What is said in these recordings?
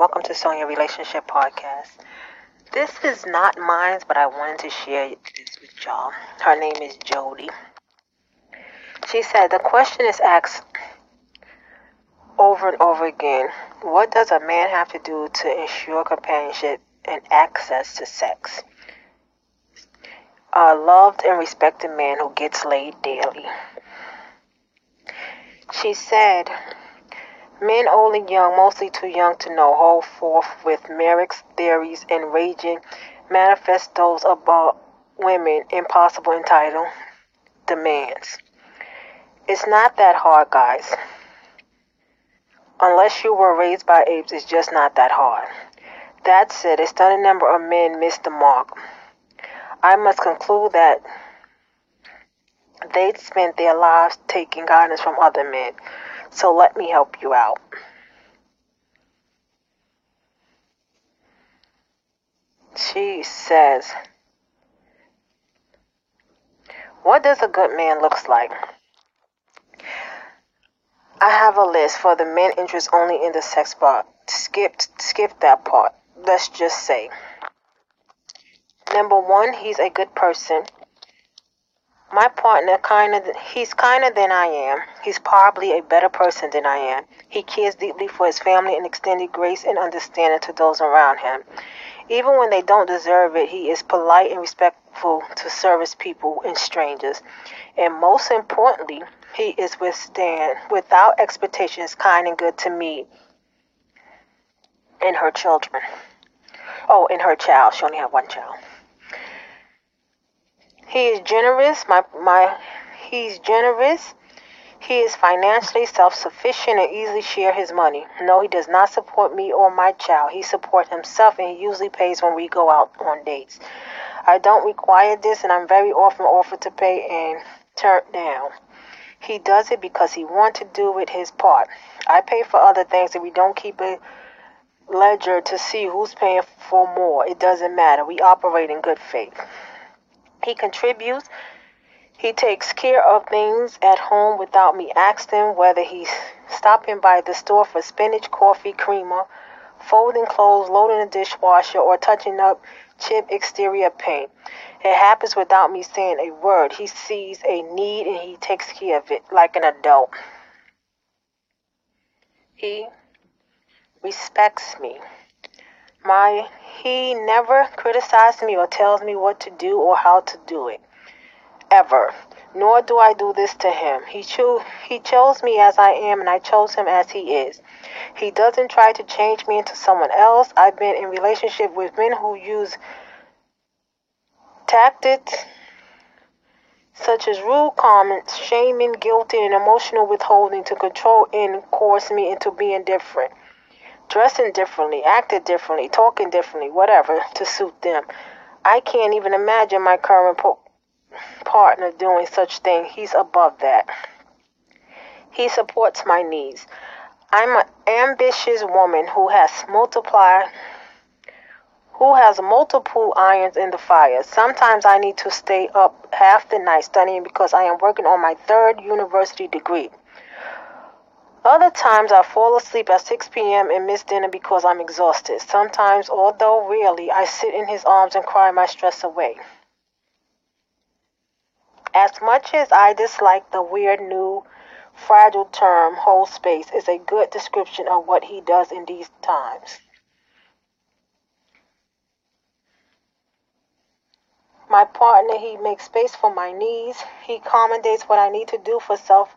Welcome to Sonia Relationship Podcast. This is not mine, but I wanted to share this with y'all. Her name is Jody. She said the question is asked over and over again What does a man have to do to ensure companionship and access to sex? A loved and respected man who gets laid daily. She said, Men only young, mostly too young to know, hold forth with Merrick's theories and raging manifestos about women impossible entitled demands. It's not that hard, guys. Unless you were raised by apes, it's just not that hard. That said, a stunning number of men miss the mark. I must conclude that they'd spent their lives taking guidance from other men. So let me help you out. She says, What does a good man looks like? I have a list for the men interested only in the sex part. Skip skip that part. Let's just say. Number one, he's a good person. My partner kinda he's kinder than I am. He's probably a better person than I am. He cares deeply for his family and extended grace and understanding to those around him. Even when they don't deserve it, he is polite and respectful to service people and strangers. And most importantly, he is withstand without expectations, kind and good to me and her children. Oh, and her child. She only had one child. He is generous. My my he's generous. He is financially self-sufficient and easily share his money. No, he does not support me or my child. He supports himself and he usually pays when we go out on dates. I don't require this and I'm very often offered to pay and turned down. He does it because he wants to do his part. I pay for other things and we don't keep a ledger to see who's paying for more. It doesn't matter. We operate in good faith. He contributes. He takes care of things at home without me asking whether he's stopping by the store for spinach, coffee, creamer, folding clothes, loading the dishwasher, or touching up chip exterior paint. It happens without me saying a word. He sees a need and he takes care of it like an adult. He respects me. My he never criticizes me or tells me what to do or how to do it. Ever. Nor do I do this to him. He cho- he chose me as I am and I chose him as he is. He doesn't try to change me into someone else. I've been in relationship with men who use tactics such as rude comments, shaming, guilty, and emotional withholding to control and coerce me into being different dressing differently, acting differently, talking differently, whatever, to suit them. I can't even imagine my current po- partner doing such thing. He's above that. He supports my needs. I'm an ambitious woman who has multiplied who has multiple irons in the fire. Sometimes I need to stay up half the night studying because I am working on my third university degree. Other times I fall asleep at 6 p.m. and miss dinner because I'm exhausted. Sometimes, although rarely, I sit in his arms and cry my stress away. As much as I dislike the weird new fragile term whole space is a good description of what he does in these times. My partner, he makes space for my needs. He accommodates what I need to do for self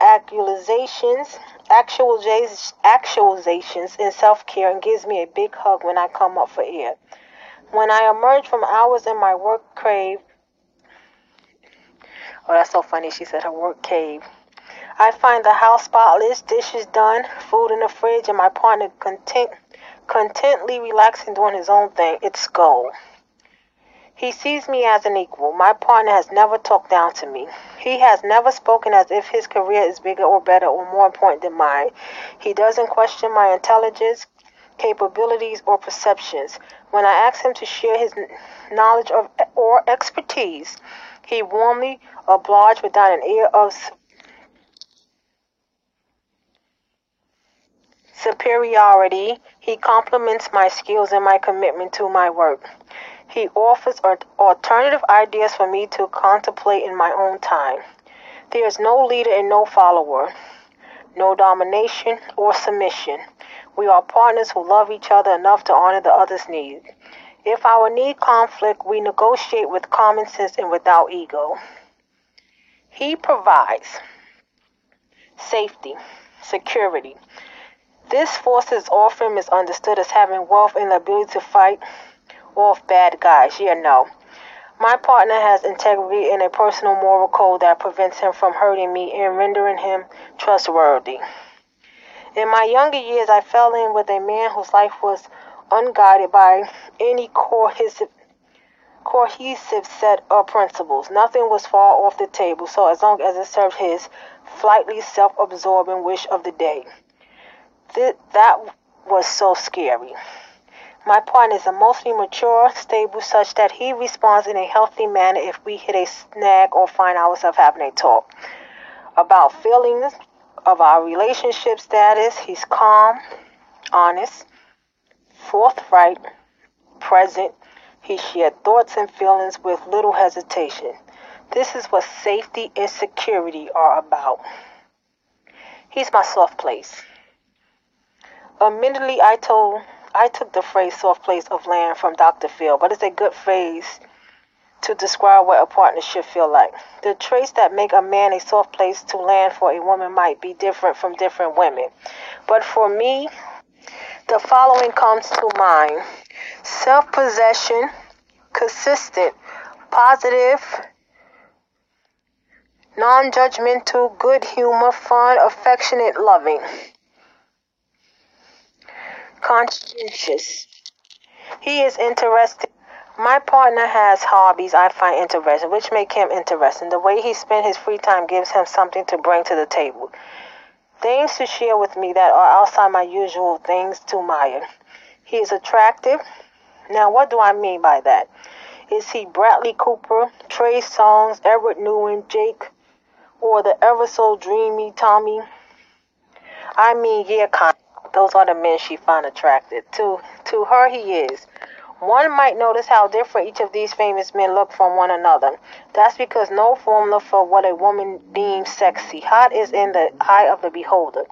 actualizations, actualizations in self-care and gives me a big hug when I come up for air. When I emerge from hours in my work crave, oh, that's so funny. She said her work cave. I find the house spotless, dishes done, food in the fridge, and my partner content, contently relaxing doing his own thing. It's gold. He sees me as an equal. My partner has never talked down to me. He has never spoken as if his career is bigger or better or more important than mine. He doesn't question my intelligence, capabilities, or perceptions. When I ask him to share his knowledge of, or expertise, he warmly obliges without an air of superiority. He compliments my skills and my commitment to my work. He offers alternative ideas for me to contemplate in my own time. There is no leader and no follower, no domination or submission. We are partners who love each other enough to honor the other's need. If our need conflict, we negotiate with common sense and without ego. He provides safety, security. This force is often misunderstood as having wealth and the ability to fight off bad guys. Yeah, no. My partner has integrity and a personal moral code that prevents him from hurting me and rendering him trustworthy. In my younger years, I fell in with a man whose life was unguided by any cohesive, cohesive set of principles. Nothing was far off the table, so as long as it served his flightly self-absorbing wish of the day. Th- that was so scary. My partner is emotionally mature, stable, such that he responds in a healthy manner if we hit a snag or find ourselves having a talk. About feelings of our relationship status, he's calm, honest, forthright, present. He shared thoughts and feelings with little hesitation. This is what safety and security are about. He's my soft place. Admittedly, I told I took the phrase soft place of land from Dr. Phil, but it's a good phrase to describe what a partnership feel like. The traits that make a man a soft place to land for a woman might be different from different women. But for me, the following comes to mind. Self-possession, consistent, positive, non-judgmental, good humor, fun, affectionate, loving conscientious. He is interested. My partner has hobbies I find interesting, which make him interesting. The way he spends his free time gives him something to bring to the table. Things to share with me that are outside my usual things to admire. He is attractive. Now, what do I mean by that? Is he Bradley Cooper, Trey Songz, Edward Newman, Jake, or the ever so dreamy Tommy? I mean, yeah, kind. Those are the men she found attractive. To to her he is. One might notice how different each of these famous men look from one another. That's because no formula for what a woman deems sexy. Hot is in the eye of the beholder.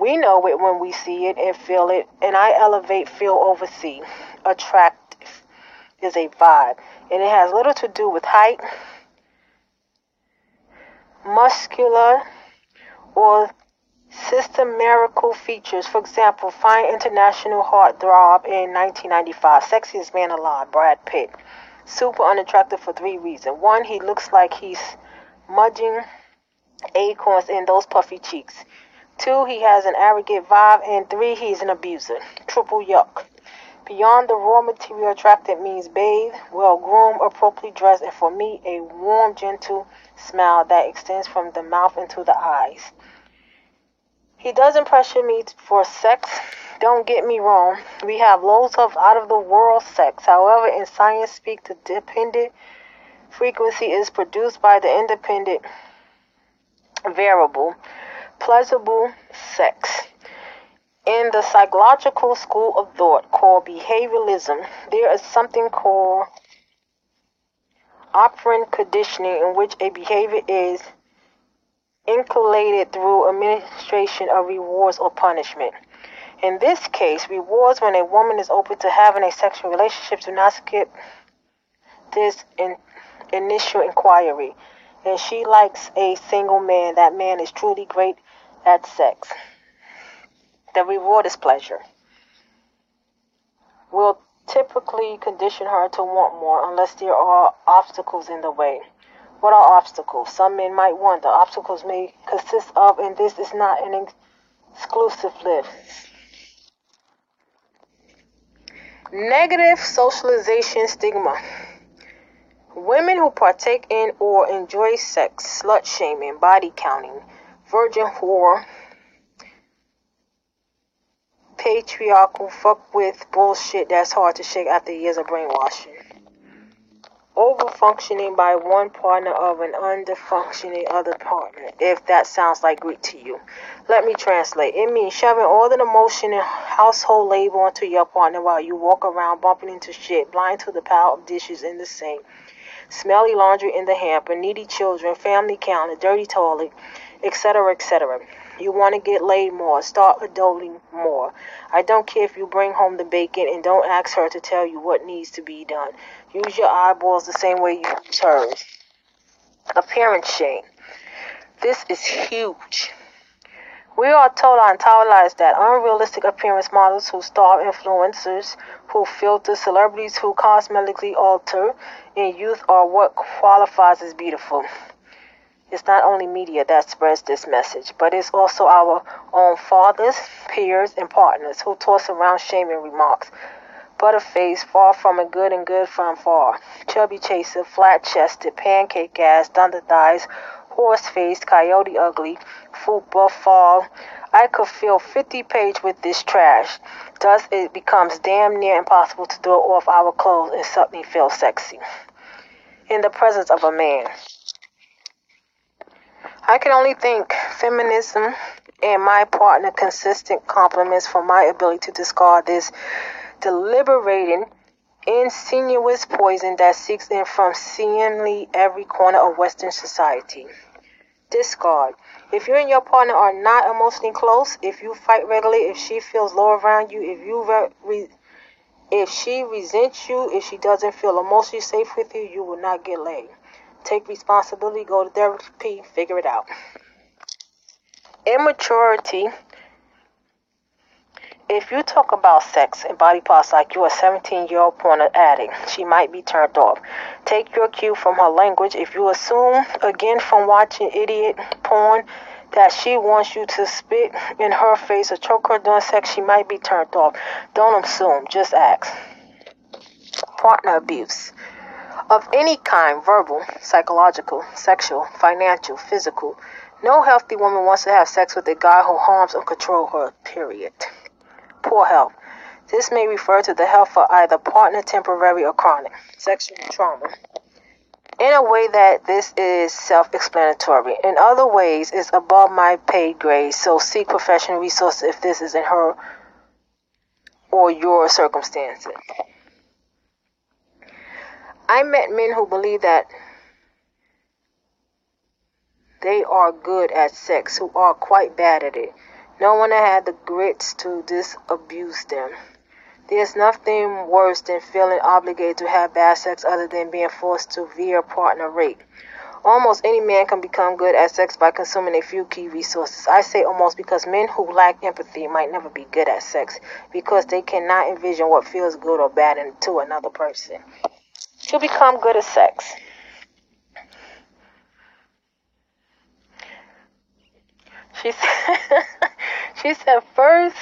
We know it when we see it and feel it, and I elevate feel over see. Attractive is a vibe, and it has little to do with height, muscular, or Systematical features. For example, find international heartthrob in 1995. Sexiest man alive, Brad Pitt. Super unattractive for three reasons. One, he looks like he's mudging acorns in those puffy cheeks. Two, he has an arrogant vibe. And three, he's an abuser. Triple yuck. Beyond the raw material, attractive means bathed, well groomed, appropriately dressed, and for me, a warm, gentle smile that extends from the mouth into the eyes. He doesn't pressure me for sex. Don't get me wrong. We have loads of out of the world sex. However, in science speak, the dependent frequency is produced by the independent variable, pleasurable sex. In the psychological school of thought called behavioralism, there is something called operant conditioning in which a behavior is inculcated through administration of rewards or punishment. In this case, rewards when a woman is open to having a sexual relationship do not skip this in, initial inquiry. And she likes a single man. That man is truly great at sex. The reward is pleasure. Will typically condition her to want more unless there are obstacles in the way. What are obstacles? Some men might wonder. Obstacles may consist of, and this is not an exclusive list. Negative socialization stigma. Women who partake in or enjoy sex, slut shaming, body counting, virgin whore, patriarchal fuck with bullshit that's hard to shake after years of brainwashing overfunctioning by one partner of an underfunctioning other partner, if that sounds like Greek to you. Let me translate. It means shoving all the emotion and household labor onto your partner while you walk around bumping into shit, blind to the pile of dishes in the sink, smelly laundry in the hamper, needy children, family counter, dirty toilet, etc., etc. You want to get laid more, start adulting more. I don't care if you bring home the bacon and don't ask her to tell you what needs to be done. Use your eyeballs the same way you use hers. Appearance shame. This is huge. We are told our entire lives that unrealistic appearance models who star influencers, who filter celebrities, who cosmetically alter in youth are what qualifies as beautiful. It's not only media that spreads this message, but it's also our own fathers, peers, and partners who toss around shaming remarks. Butterface, far from a good and good from far. Chubby chaser, flat chested, pancake ass, thunder thighs, horse faced, coyote ugly, fupa, fall. I could fill 50 page with this trash. Thus, it becomes damn near impossible to throw off our clothes and suddenly feel sexy. In the presence of a man. I can only thank feminism and my partner consistent compliments for my ability to discard this deliberating, insinuous poison that seeks in from seemingly every corner of Western society. Discard. If you and your partner are not emotionally close, if you fight regularly, if she feels low around you, if you re- if she resents you, if she doesn't feel emotionally safe with you, you will not get laid. Take responsibility, go to therapy, figure it out. Immaturity. If you talk about sex and body parts like you're a 17 year old porn addict, she might be turned off. Take your cue from her language. If you assume, again from watching idiot porn, that she wants you to spit in her face or choke her during sex, she might be turned off. Don't assume, just ask. Partner abuse of any kind verbal, psychological, sexual, financial, physical. No healthy woman wants to have sex with a guy who harms or controls her, period. Poor health. This may refer to the health of either partner, temporary, or chronic sexual trauma. In a way that this is self explanatory. In other ways, it's above my pay grade, so seek professional resources if this is in her or your circumstances. I met men who believe that they are good at sex, who are quite bad at it. No one had the grits to disabuse them. There's nothing worse than feeling obligated to have bad sex other than being forced to via partner rape. Almost any man can become good at sex by consuming a few key resources. I say almost because men who lack empathy might never be good at sex because they cannot envision what feels good or bad to another person. To become good at sex. She said, she said first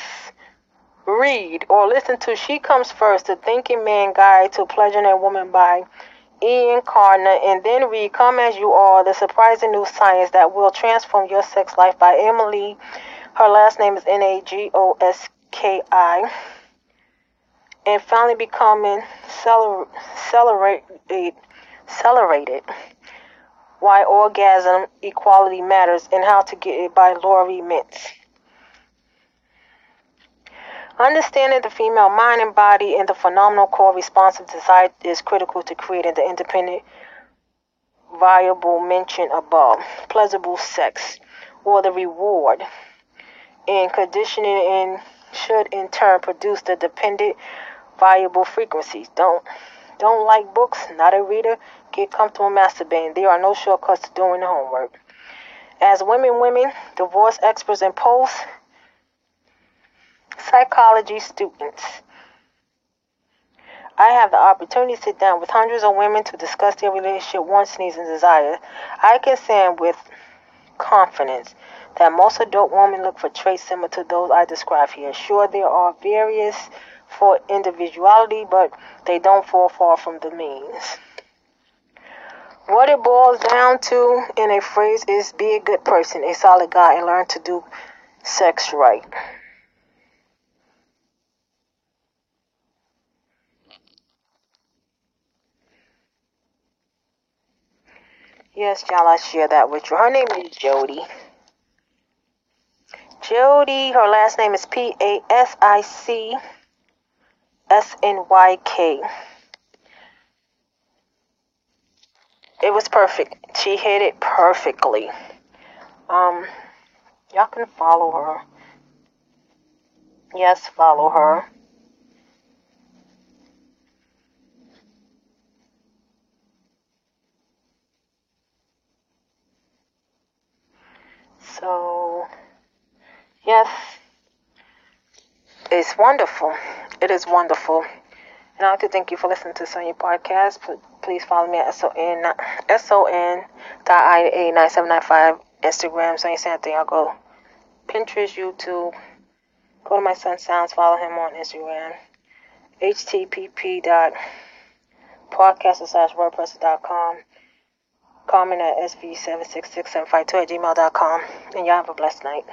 read or listen to She Comes First, The Thinking Man Guide to Pleasuring a Woman by Ian Kerner, and then read Come As You Are, The Surprising New Science That Will Transform Your Sex Life by Emily. Her last name is N A G O S K I. And finally becoming accelerated, accelerated Why Orgasm Equality Matters and How to Get It by Laurie Mintz. Understanding the female mind and body and the phenomenal core response of desire is critical to creating the independent, viable mentioned above, pleasurable sex, or the reward, and conditioning and should in turn produce the dependent, viable frequencies. Don't don't like books, not a reader, get comfortable masturbating. There are no shortcuts to doing the homework. As women, women, divorce experts, and post psychology students. I have the opportunity to sit down with hundreds of women to discuss their relationship wants, needs, and desires. I can say with confidence that most adult women look for traits similar to those I describe here. Sure, there are various for individuality, but they don't fall far from the means. What it boils down to in a phrase is be a good person, a solid guy, and learn to do sex right. Yes, y'all, I share that with you. Her name is Jody. Jody, her last name is P A S I C S N Y K. It was perfect. She hit it perfectly. Um, y'all can follow her. Yes, follow her. So, yes, it's wonderful. It is wonderful. And I'd like to thank you for listening to Sonya Podcast. Please follow me at SON, SON dot IA9795, Instagram, Sonya Santiago, Pinterest, YouTube. Go to my son Sounds, follow him on Instagram. http dot podcast slash wordpress dot com. Comment at sv766752 at gmail.com. And y'all have a blessed night.